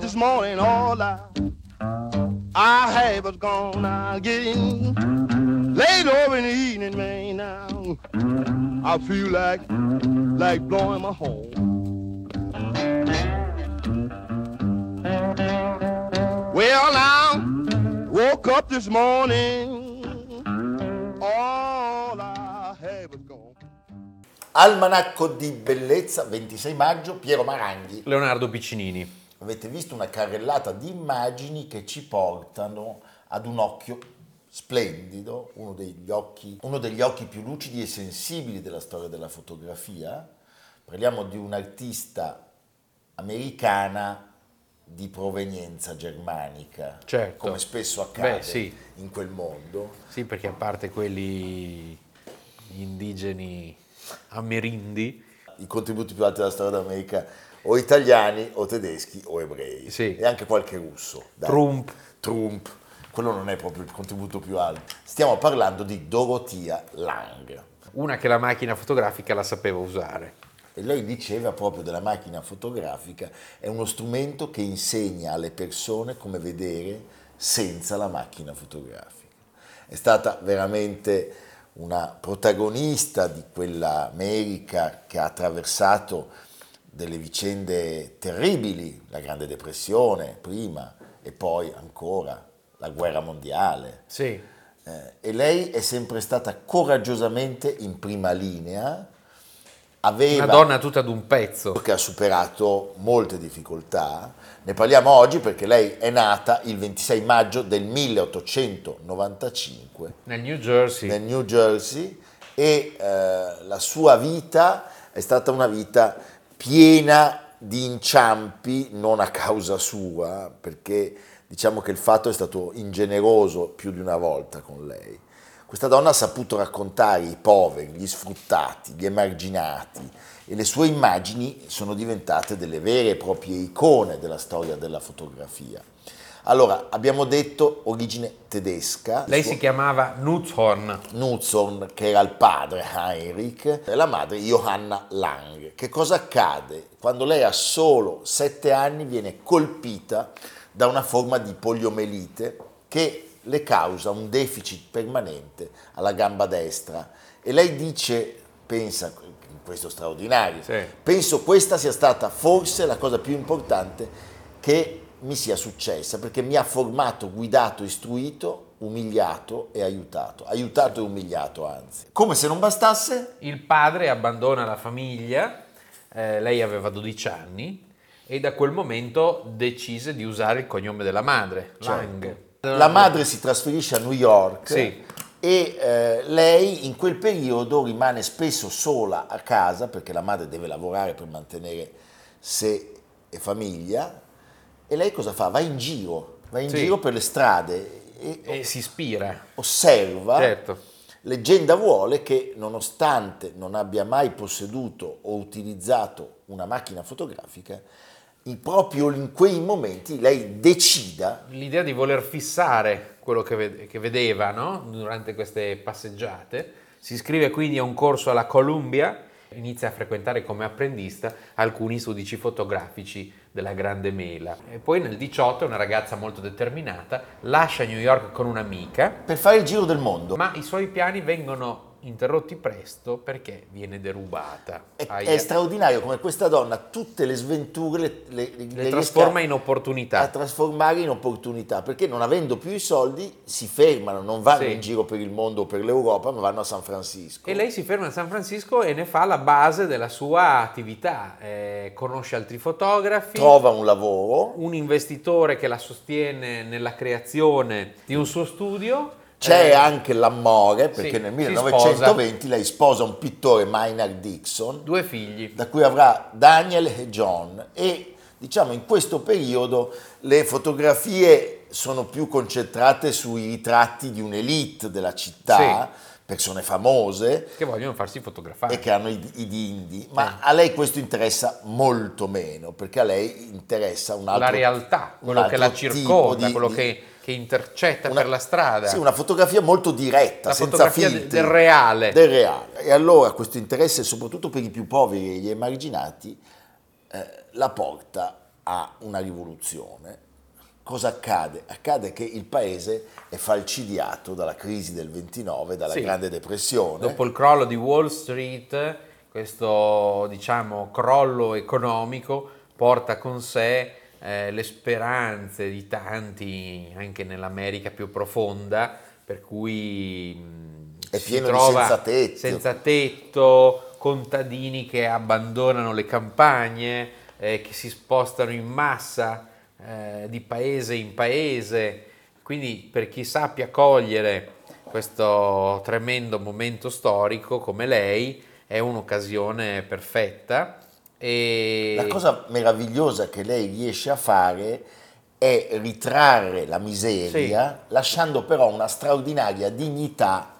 This morning, all I, I had was gone. Getting late over in the evening, man. Now I feel like like blowing my horn. Well, now woke up this morning, all I had was gone. Almanacco di bellezza, 26 maggio, Piero Maranghi. Leonardo Piccinini avete visto una carrellata di immagini che ci portano ad un occhio splendido, uno degli occhi, uno degli occhi più lucidi e sensibili della storia della fotografia. Parliamo di un'artista americana di provenienza germanica, certo. come spesso accade Beh, sì. in quel mondo. Sì, perché a parte quelli indigeni amerindi, i contributi più alti della storia d'America o italiani o tedeschi o ebrei sì. e anche qualche russo. Dai. Trump. Trump, quello non è proprio il contributo più alto. Stiamo parlando di Dorothea Lang. Una che la macchina fotografica la sapeva usare. E lei diceva proprio della macchina fotografica, è uno strumento che insegna alle persone come vedere senza la macchina fotografica. È stata veramente una protagonista di quella America che ha attraversato delle vicende terribili, la Grande Depressione prima e poi ancora la guerra mondiale. Sì. Eh, e lei è sempre stata coraggiosamente in prima linea. Aveva, Una donna tutta d'un pezzo. Che ha superato molte difficoltà. Ne parliamo oggi perché lei è nata il 26 maggio del 1895. Nel New Jersey. Nel New Jersey e eh, la sua vita è stata una vita piena di inciampi, non a causa sua, perché diciamo che il fatto è stato ingeneroso più di una volta con lei. Questa donna ha saputo raccontare i poveri, gli sfruttati, gli emarginati e le sue immagini sono diventate delle vere e proprie icone della storia della fotografia. Allora, abbiamo detto origine tedesca. Lei si chiamava Nutzhorn. Nutzhorn, che era il padre Heinrich, e la madre Johanna Lang. Che cosa accade? Quando lei ha solo sette anni viene colpita da una forma di poliomelite che le causa un deficit permanente alla gamba destra. E lei dice, pensa, questo straordinario, sì. penso questa sia stata forse la cosa più importante che mi sia successa perché mi ha formato, guidato, istruito, umiliato e aiutato. Aiutato e umiliato, anzi. Come se non bastasse? Il padre abbandona la famiglia, eh, lei aveva 12 anni e da quel momento decise di usare il cognome della madre, certo. Lang. La madre si trasferisce a New York sì. e eh, lei in quel periodo rimane spesso sola a casa perché la madre deve lavorare per mantenere sé e famiglia e lei cosa fa? Va in giro, va in sì. giro per le strade e, e si ispira. Osserva. Certo. Leggenda vuole che nonostante non abbia mai posseduto o utilizzato una macchina fotografica, in proprio in quei momenti lei decida... L'idea di voler fissare quello che, vedeva no? durante queste passeggiate. Si iscrive quindi a un corso alla Columbia Inizia a frequentare come apprendista alcuni sudici fotografici della Grande Mela. E poi nel 18 è una ragazza molto determinata, lascia New York con un'amica. Per fare il giro del mondo. Ma i suoi piani vengono interrotti presto perché viene derubata. È, è straordinario come questa donna tutte le sventure le, le, le trasforma in opportunità. a trasformare in opportunità perché non avendo più i soldi si fermano, non vanno Sì. in giro per il mondo o per l'Europa, ma vanno a San Francisco. E lei si ferma a San Francisco e ne fa la base della sua attività. Eh, conosce altri fotografi, trova un lavoro, un investitore che la sostiene nella creazione di un suo studio. C'è Eh, anche l'amore perché sì, nel si 1920 lei sposa un pittore Maynard Dixon. Due figli. da cui avrà Daniel e John. E diciamo in questo periodo le fotografie sono più concentrate sui ritratti di un'elite della città, persone famose che vogliono farsi fotografare. e che hanno i, i dindi, ma a lei questo interessa molto meno perché a lei interessa un altro la realtà, quello che la circonda, di- quello di- che, che intercetta una- per la strada. Sì, una fotografia molto diretta, La senza filtri. del reale. Del reale. E allora questo interesse, soprattutto per i più poveri e gli emarginati, eh, la porta a una rivoluzione. Cosa accade? Accade che il paese è falcidiato dalla crisi del 29, dalla Sì. Grande Depressione. Dopo il crollo di Wall Street, questo diciamo crollo economico porta con sé eh, le speranze di tanti, anche nell'America più profonda, per cui È si pieno di trova senza tetto. senza tetto, contadini che abbandonano le campagne, eh, che si spostano in massa eh, di paese in paese. Quindi per chi sappia cogliere questo tremendo momento storico come lei è un'occasione perfetta. E La cosa meravigliosa che lei riesce a fare è ritrarre la miseria, lasciando però una straordinaria dignità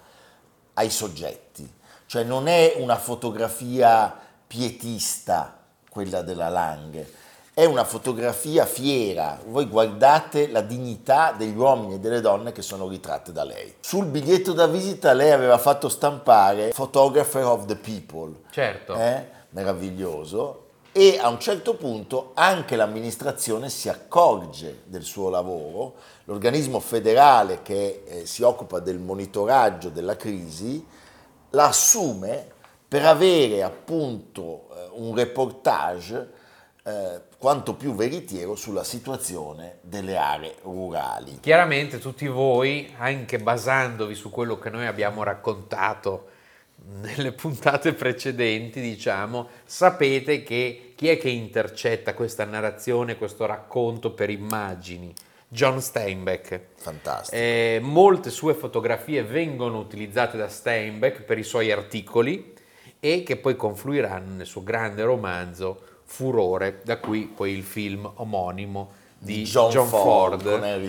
ai soggetti. Cioè non è una fotografia pietista quella della Lange, è una fotografia fiera. Voi guardate la dignità degli uomini e delle donne che sono ritratte da lei. Sul biglietto da visita lei aveva fatto stampare Photographer of the People, certo, eh? Meraviglioso. E a un certo punto anche l'amministrazione si accorge del suo lavoro, l'organismo federale che eh, si occupa del monitoraggio della crisi la assume per avere appunto eh, un reportage eh, quanto più veritiero sulla situazione delle aree rurali. Chiaramente tutti voi, anche basandovi su quello che noi abbiamo raccontato nelle puntate precedenti, diciamo, sapete che chi è che intercetta questa narrazione, questo racconto per immagini? John Steinbeck. Fantastico. Eh, molte sue fotografie vengono utilizzate da Steinbeck per i suoi articoli e che poi confluiranno nel suo grande romanzo Furore, da cui poi il film omonimo di, John John, Ford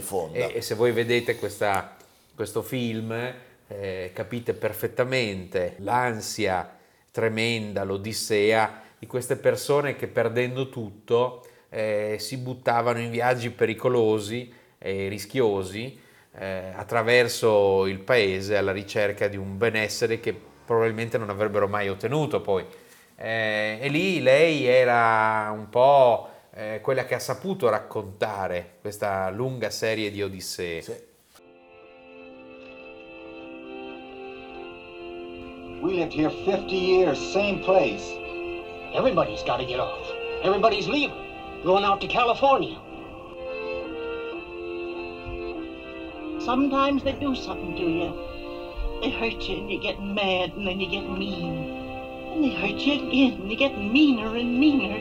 Ford. E, e se voi vedete questa- questo film eh, capite perfettamente l'ansia tremenda, l'odissea di queste persone che perdendo tutto eh, si buttavano in viaggi pericolosi e rischiosi eh, attraverso il paese alla ricerca di un benessere che probabilmente non avrebbero mai ottenuto poi. Eh, e lì lei era un po' eh, quella che ha saputo raccontare questa lunga serie di odissee. Sì. We lived here 50 years, same place. Everybody's got to get off. Everybody's leaving, going out to California. Sometimes they do something to you. They hurt you and you get mad and then you get mean. And they hurt you again and you get meaner and meaner.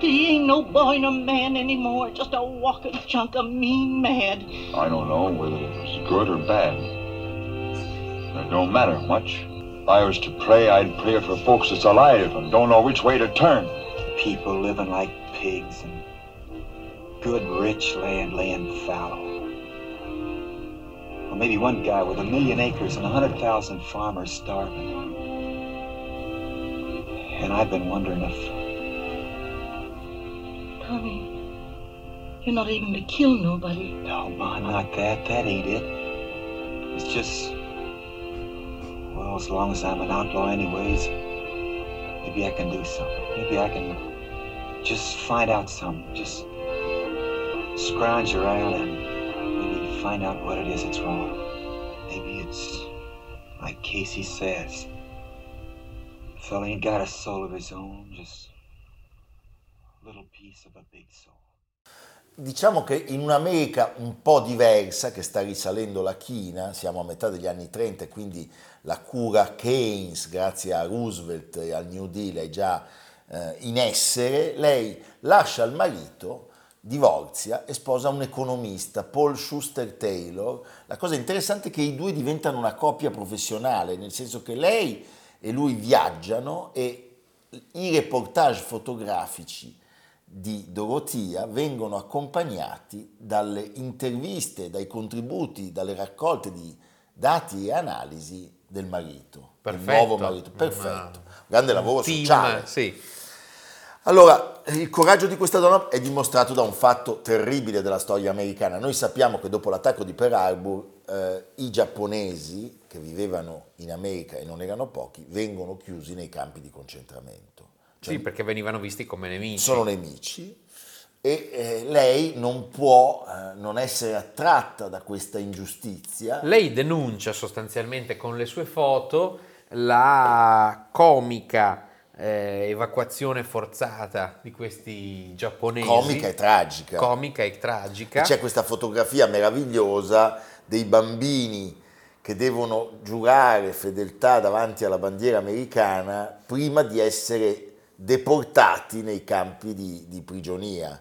Till you ain't no boy nor man anymore, just a walking chunk of mean mad. I don't know whether it's good or bad. It don't matter much. If I was to pray, I'd pray for folks that's alive and don't know which way to turn. People living like pigs and good rich land laying fallow. Or maybe one guy with a million acres and a hundred thousand farmers starving. And I've been wondering if Tommy, you're not even to kill nobody. No, Ma, not that. That ain't it. It's just. As long as I'm an outlaw, anyways, maybe I can do something. Maybe I can just find out something. Just scrounge around and maybe find out what it is that's wrong. Maybe it's like Casey says fella ain't got a soul of his own, just a little piece of a big soul. Diciamo che in un'America un po' diversa, che sta risalendo la china, siamo a metà degli anni 30 e quindi la cura Keynes, grazie a Roosevelt e al New Deal, è già eh, in essere, lei lascia il marito, divorzia e sposa un economista, Paul Schuster Taylor. La cosa interessante è che i due diventano una coppia professionale, nel senso che lei e lui viaggiano e i reportage fotografici di Dorotia vengono accompagnati dalle interviste, dai contributi, dalle raccolte di dati e analisi del marito, Perfetto. del nuovo marito. Perfetto, grande lavoro Team, sociale. Sì. Allora, il coraggio di questa donna è dimostrato da un fatto terribile della storia americana. Noi sappiamo che dopo l'attacco di Pearl Harbor eh, i giapponesi che vivevano in America e non erano pochi vengono chiusi nei campi di concentramento. Cioè, Sì, perché venivano visti come nemici. sono nemici e eh, lei non può eh, non essere attratta da questa ingiustizia. Lei denuncia sostanzialmente con le sue foto la comica eh, evacuazione forzata di questi giapponesi. Comica e tragica. Comica e tragica. E c'è questa fotografia meravigliosa dei bambini che devono giurare fedeltà davanti alla bandiera americana prima di essere deportati nei campi di, di prigionia.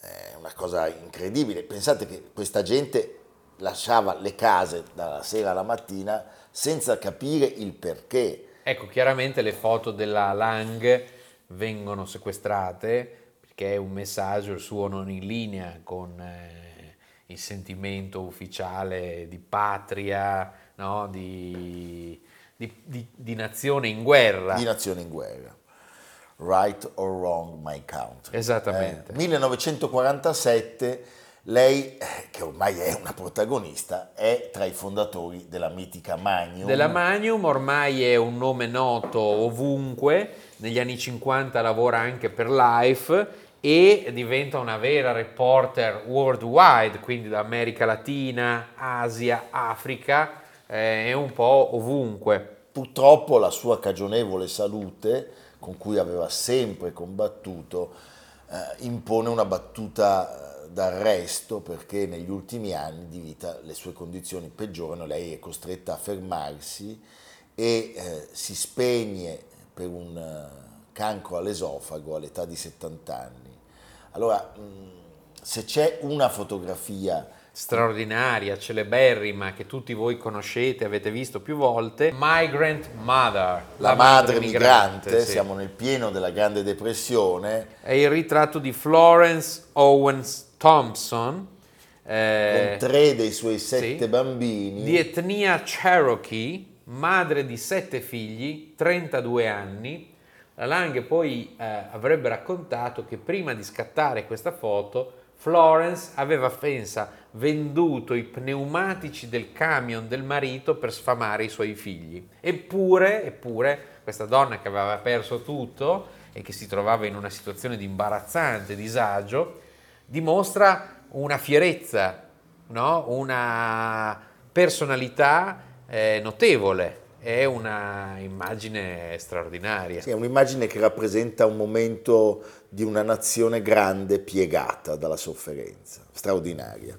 È una cosa incredibile. Pensate che questa gente lasciava le case dalla sera alla mattina senza capire il perché. Ecco, chiaramente le foto della Lang vengono sequestrate perché è un messaggio il suo non in linea con eh, il sentimento ufficiale di patria, no? di, di- di- di nazione in guerra. di nazione in guerra. Right or wrong, my country. Esattamente. Eh, 1947, lei, eh, che ormai è una protagonista, è tra i fondatori della mitica Magnum. Della Magnum ormai è un nome noto ovunque, negli anni 50 lavora anche per Life e diventa una vera reporter worldwide, quindi da America Latina, Asia, Africa, eh, è un po' ovunque. Purtroppo la sua cagionevole salute, con cui aveva sempre combattuto, eh, impone una battuta eh, d'arresto perché negli ultimi anni di vita le sue condizioni peggiorano, lei è costretta a fermarsi e eh, si spegne per un eh, cancro all'esofago all'età di 70 anni. Allora, mh, se c'è una fotografia straordinaria, celeberrima, che tutti voi conoscete, avete visto più volte, Migrant Mother, la, madre migrante, sì. siamo nel pieno della Grande Depressione, È il ritratto di Florence Owens Thompson, eh, con tre dei suoi sette sì, bambini. di etnia Cherokee, madre di sette figli, 32 anni. La Lang poi eh, avrebbe raccontato che prima di scattare questa foto Florence aveva pensa venduto i pneumatici del camion del marito per sfamare i suoi figli. Eppure, eppure, questa donna che aveva perso tutto e che si trovava in una situazione di imbarazzante disagio, dimostra una fierezza, no? una personalità eh, notevole. È una immagine straordinaria. Sì, è un'immagine che rappresenta un momento di una nazione grande piegata dalla sofferenza, straordinaria.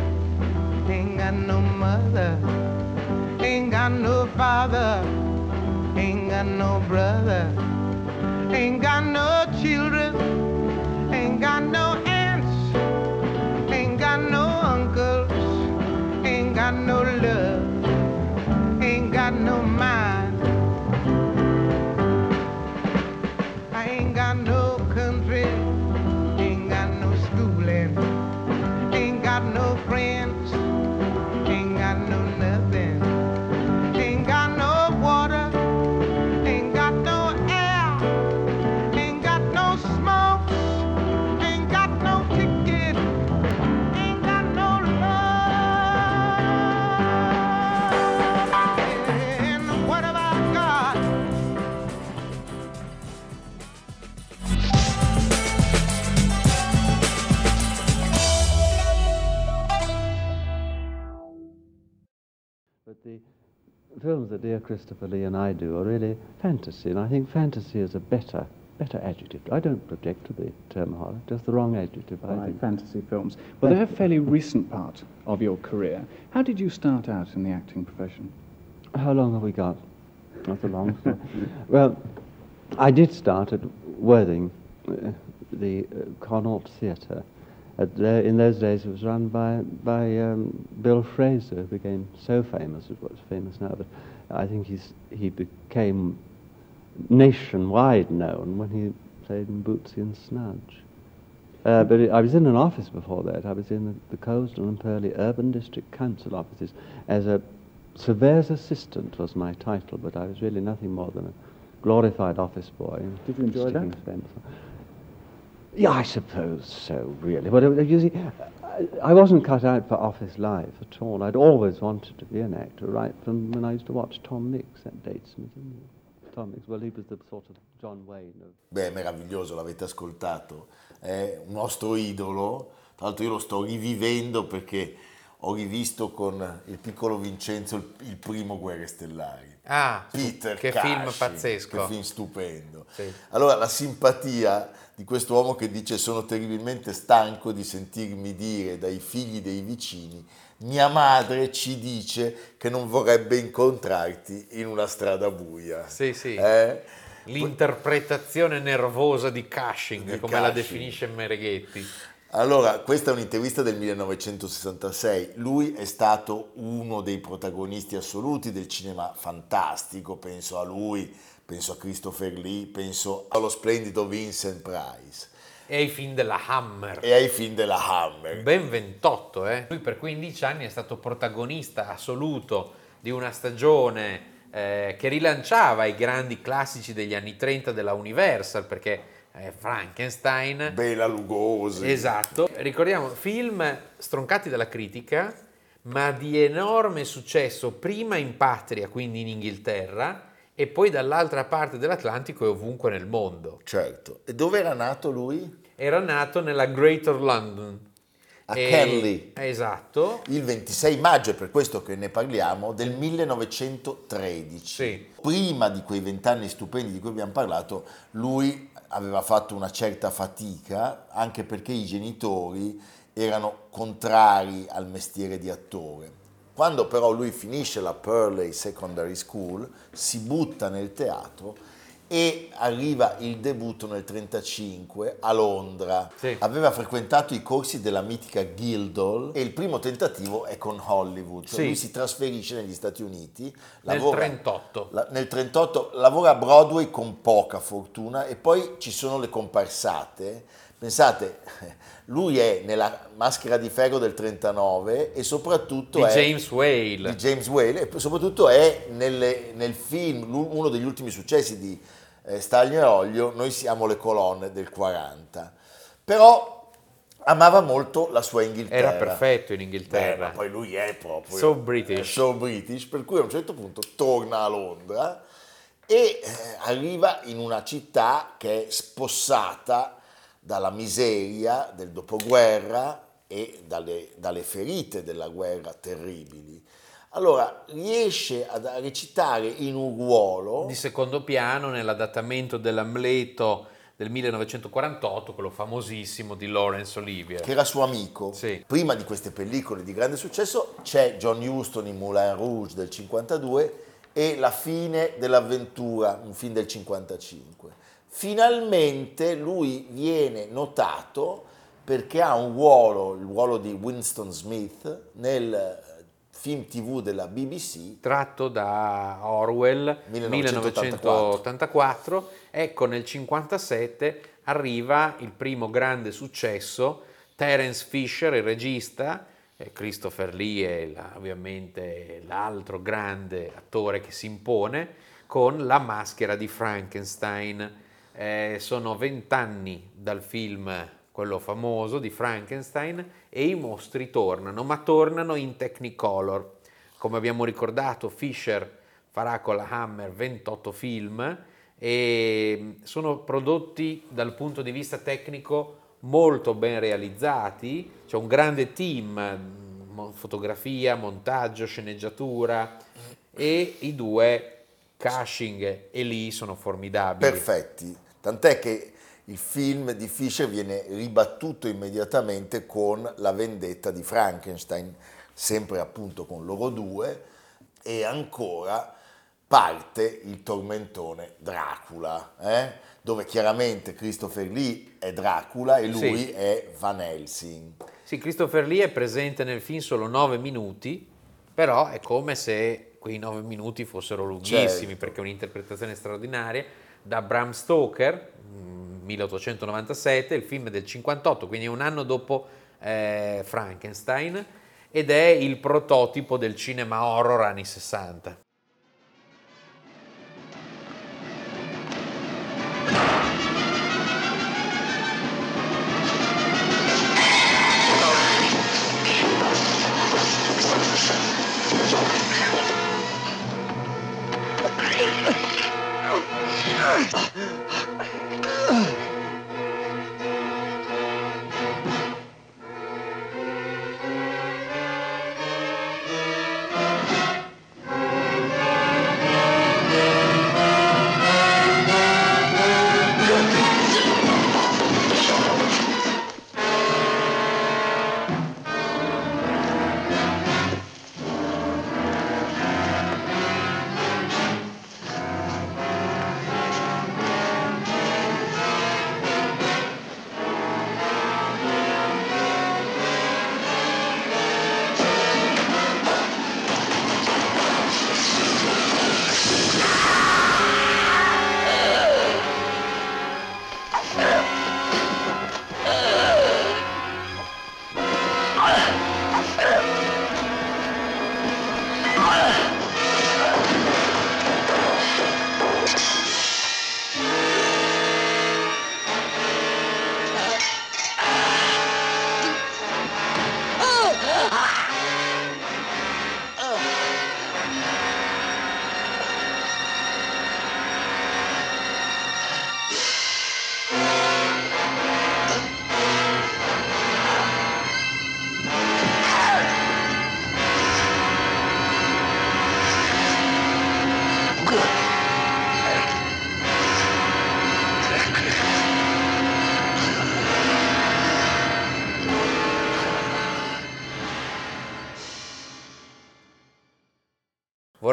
Ain't got no mother, ain't got no father, ain't got no brother, ain't got no children, ain't got no films that dear Christopher Lee and I do are really fantasy, and I think fantasy is a better better adjective. I don't object to the term horror, just the wrong adjective. I Right, think. fantasy films. Well, they're a fairly recent part of your career. How did you start out in the acting profession? How long have we got? That's a long story. well, I did start at Worthing, uh, the uh, Connaught Theatre. At in those days, it was run by by um, Bill Fraser, who became so famous, as what's famous now. But I think he's he became nationwide known when he played in Bootsy and Snudge. Uh, but I was in an office before that. I was in the, the Coastal and Purley Urban District Council offices as a surveyor's assistant was my title, but I was really nothing more than a glorified office boy. Did you enjoy that? Yeah, I suppose so, really. But uh, you see, I, wasn't cut out for office life at all. I'd always wanted to be an actor, right from when I used to watch Tom Mix. That dates me, didn't it? Tom Mix, well, he was the sort of John Wayne of Beh, meraviglioso, l'avete ascoltato. È un nostro idolo. Tra l'altro io lo sto rivivendo perché ho rivisto con il piccolo Vincenzo il primo Guerre Stellari. Ah, Peter che Cushing, film pazzesco. Che film stupendo. Sì. Allora, la simpatia di questo uomo che dice sono terribilmente stanco di sentirmi dire dai figli dei vicini mia madre ci dice che non vorrebbe incontrarti in una strada buia. Sì, sì. Eh? L'interpretazione nervosa di Cushing, Di come la Cushing. definisce Mereghetti. Allora, questa è un'intervista del 1966. Lui è stato uno dei protagonisti assoluti del cinema fantastico. Penso a lui, penso a Christopher Lee, penso allo splendido Vincent Price E ai film della Hammer. e ai film della Hammer. Ben 28, eh. Lui per 15 anni è stato protagonista assoluto di una stagione eh, che rilanciava i grandi classici degli anni 30 della Universal, perché eh, Frankenstein... Bela Lugosi. Esatto, ricordiamo film stroncati dalla critica, ma di enorme successo prima in patria, quindi in Inghilterra, e poi dall'altra parte dell'Atlantico e ovunque nel mondo. Certo. E dove era nato lui? Era nato nella Greater London. A E- Canley. Esatto. Il 26 maggio, è per questo che ne parliamo, del 1913. Sì. Prima di quei vent'anni stupendi di cui abbiamo parlato, lui aveva fatto una certa fatica, anche perché i genitori erano contrari al mestiere di attore. Quando però lui finisce la Purley Secondary School, si butta nel teatro e arriva il debutto nel 1935 a Londra. Sì. Aveva frequentato i corsi della mitica Guildhall e il primo tentativo è con Hollywood. Cioè Sì. Lui si trasferisce negli Stati Uniti, Nel lavora- 38. la- nel 38 lavora a Broadway con poca fortuna e poi ci sono le comparsate. Pensate, lui è nella Maschera di Ferro del 39 e soprattutto Di è James Whale. di James Whale e soprattutto è nelle- nel film, uno degli ultimi successi di eh, Staglio e Olio, Noi siamo le colonne del 40. Però amava molto la sua Inghilterra. Era perfetto in Beh, Inghilterra. ma poi lui è proprio So British. è so British, per cui a un certo punto torna a Londra e eh, arriva in una città che è spossata dalla miseria del dopoguerra e dalle, dalle ferite della guerra terribili. Allora riesce a recitare in un ruolo Di secondo piano nell'adattamento dell'Amleto del 1948, quello famosissimo di Laurence Olivier. che era suo amico. Sì. Prima di queste pellicole di grande successo c'è John Huston in Moulin Rouge del 52 e La fine dell'avventura, un film del 55. Finalmente lui viene notato perché ha un ruolo, il ruolo di Winston Smith nel film TV della BBC Tratto da Orwell 1984. Ecco, nel 57 arriva il primo grande successo. Terence Fisher, il regista, eh, Christopher Lee è la- ovviamente l'altro grande attore che si impone, con La maschera di Frankenstein. Eh, sono vent'anni dal film, quello famoso di Frankenstein, e i mostri tornano, ma tornano in Technicolor. Come abbiamo ricordato, Fisher farà con la Hammer 28 film e sono prodotti dal punto di vista tecnico molto ben realizzati, c'è un grande team fotografia, montaggio, sceneggiatura e i due Cushing e Lee sono formidabili. perfetti. Tant'è che il film di Fisher viene ribattuto immediatamente con La vendetta di Frankenstein, sempre appunto con loro due, e ancora parte il tormentone Dracula, eh? dove chiaramente Christopher Lee è Dracula e lui Sì. è Van Helsing. Sì, Christopher Lee è presente nel film solo 9 minuti, però è come se quei 9 minuti fossero lunghissimi, Certo. perché è un'interpretazione straordinaria. Da Bram Stoker, mm, 1897, il film del 58, quindi un anno dopo eh, Frankenstein, ed è il prototipo del cinema horror anni 60.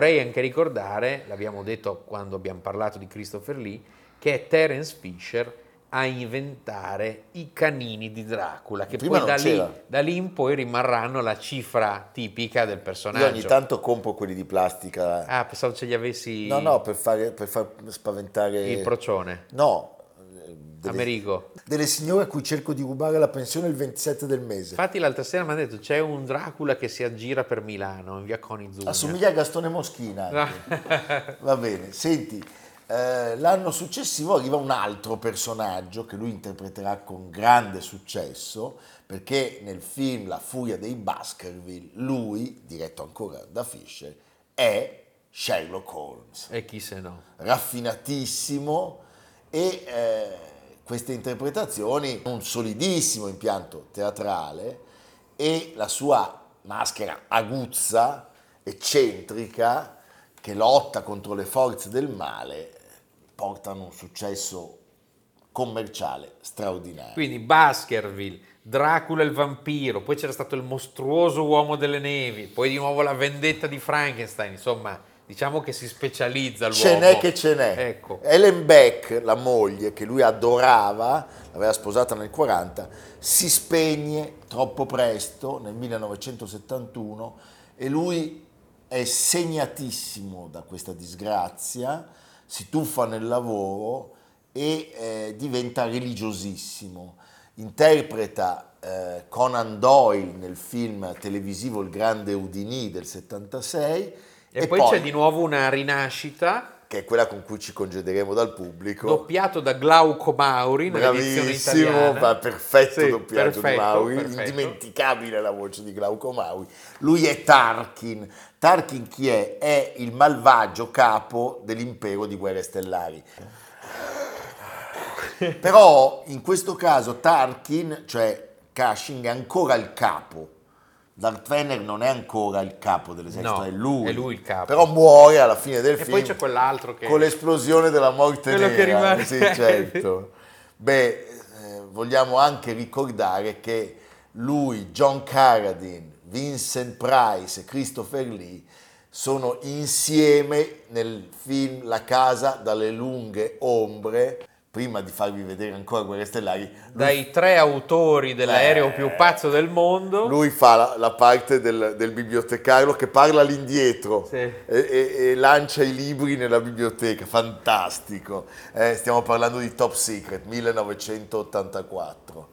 Vorrei anche ricordare, l'abbiamo detto quando abbiamo parlato di Christopher Lee, che è Terence Fisher a inventare i canini di Dracula, che Prima poi da lì, da lì in poi rimarranno la cifra tipica del Io personaggio. ogni tanto compro quelli di plastica. Ah, pensavo ce li avessi No, no, per, fare, per far spaventare... il procione. No, delle, Amerigo. delle signore a cui cerco di rubare la pensione il 27 del mese. Infatti l'altra sera mi hanno detto c'è un Dracula che si aggira per Milano, in via Conizugna. Assomiglia a Gastone Moschina. anche. Va bene, senti, eh, l'anno successivo arriva un altro personaggio che lui interpreterà con grande successo, perché nel film La furia dei Baskerville, lui, diretto ancora da Fisher, è Sherlock Holmes. E chi se no. raffinatissimo e eh, queste interpretazioni un solidissimo impianto teatrale e la sua maschera aguzza, eccentrica, che lotta contro le forze del male, portano un successo commerciale straordinario. Quindi Baskerville, Dracula il vampiro, poi c'era stato il mostruoso uomo delle nevi, poi di nuovo la vendetta di Frankenstein, insomma, diciamo che si specializza l'uomo. Ce n'è che ce n'è. Ecco. Ellen Beck, la moglie che lui adorava, l'aveva sposata nel 40, si spegne troppo presto nel 1971 e lui è segnatissimo da questa disgrazia, si tuffa nel lavoro e eh, diventa religiosissimo. Interpreta eh, Conan Doyle nel film televisivo Il grande Houdini del 76 E, poi, c'è di nuovo una rinascita, che è quella con cui ci congederemo dal pubblico. doppiato da Glauco Mauri Bravissimo, ma perfetto Sì, doppiato di perfetto, Mauri, perfetto. indimenticabile la voce di Glauco Mauri. Lui è Tarkin. Tarkin chi è? È il malvagio capo dell'impero di Guerre Stellari. Però in questo caso Tarkin, cioè Cushing, è ancora il capo Darth Vader non è ancora il capo dell'esercito, No, è lui. è lui il capo. Però muore alla fine del E film poi c'è quell'altro che... con l'esplosione della morte Quello nera. che rimane- Sì, certo. Beh, eh, vogliamo anche ricordare che lui, John Carradine, Vincent Price e Christopher Lee sono insieme nel film La casa dalle lunghe ombre. Prima di farvi vedere ancora Guerre Stellari, lui Dai tre autori dell'aereo più pazzo del mondo. lui fa la, la parte del, del bibliotecario che parla all'indietro Sì. e, e- e lancia i libri nella biblioteca, fantastico. Eh, stiamo parlando di Top Secret, 1984.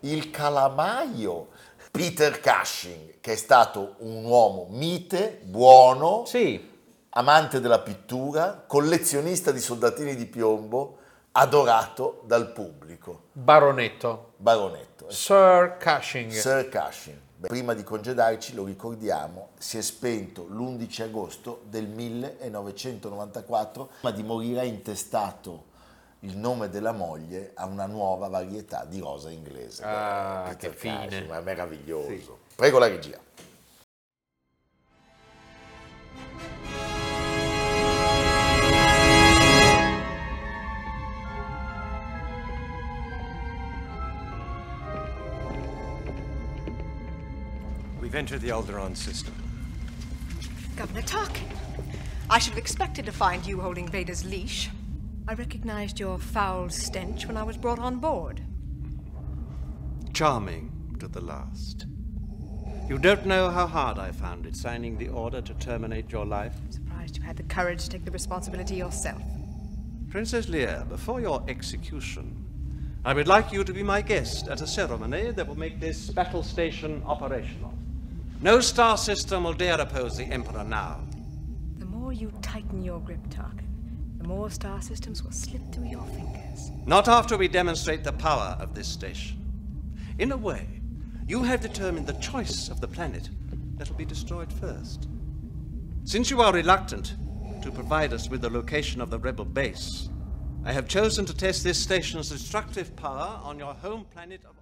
Il calamaio, Peter Cushing, che è stato un uomo mite, buono, Sì, amante della pittura, collezionista di soldatini di piombo, adorato dal pubblico. baronetto. Baronetto. Sir Cushing. Sir Cushing. Beh, Prima di congedarci, lo ricordiamo, si è spento l'11 agosto del 1994, ma di morire ha intestato il nome della moglie a una nuova varietà di rosa inglese. Ah, Peter che fine. Cushing, ma è meraviglioso. Sì. Prego la regia. We've the Alderon system. Governor Tarkin, I should have expected to find you holding Vader's leash. I recognized your foul stench when I was brought on board. Charming to the last. You don't know how hard I found it signing the order to terminate your life. I'm Surprised you had the courage to take the responsibility yourself. Princess Leia, before your execution, I would like you to be my guest at a ceremony that will make this battle station operational. No star system will dare oppose the Emperor now. The more you tighten your grip, Tarkin, the more star systems will slip through your fingers. Not after we demonstrate the power of this station. In a way, you have determined the choice of the planet that will be destroyed first. Since you are reluctant to provide us with the location of the rebel base, I have chosen to test this station's destructive power on your home planet of.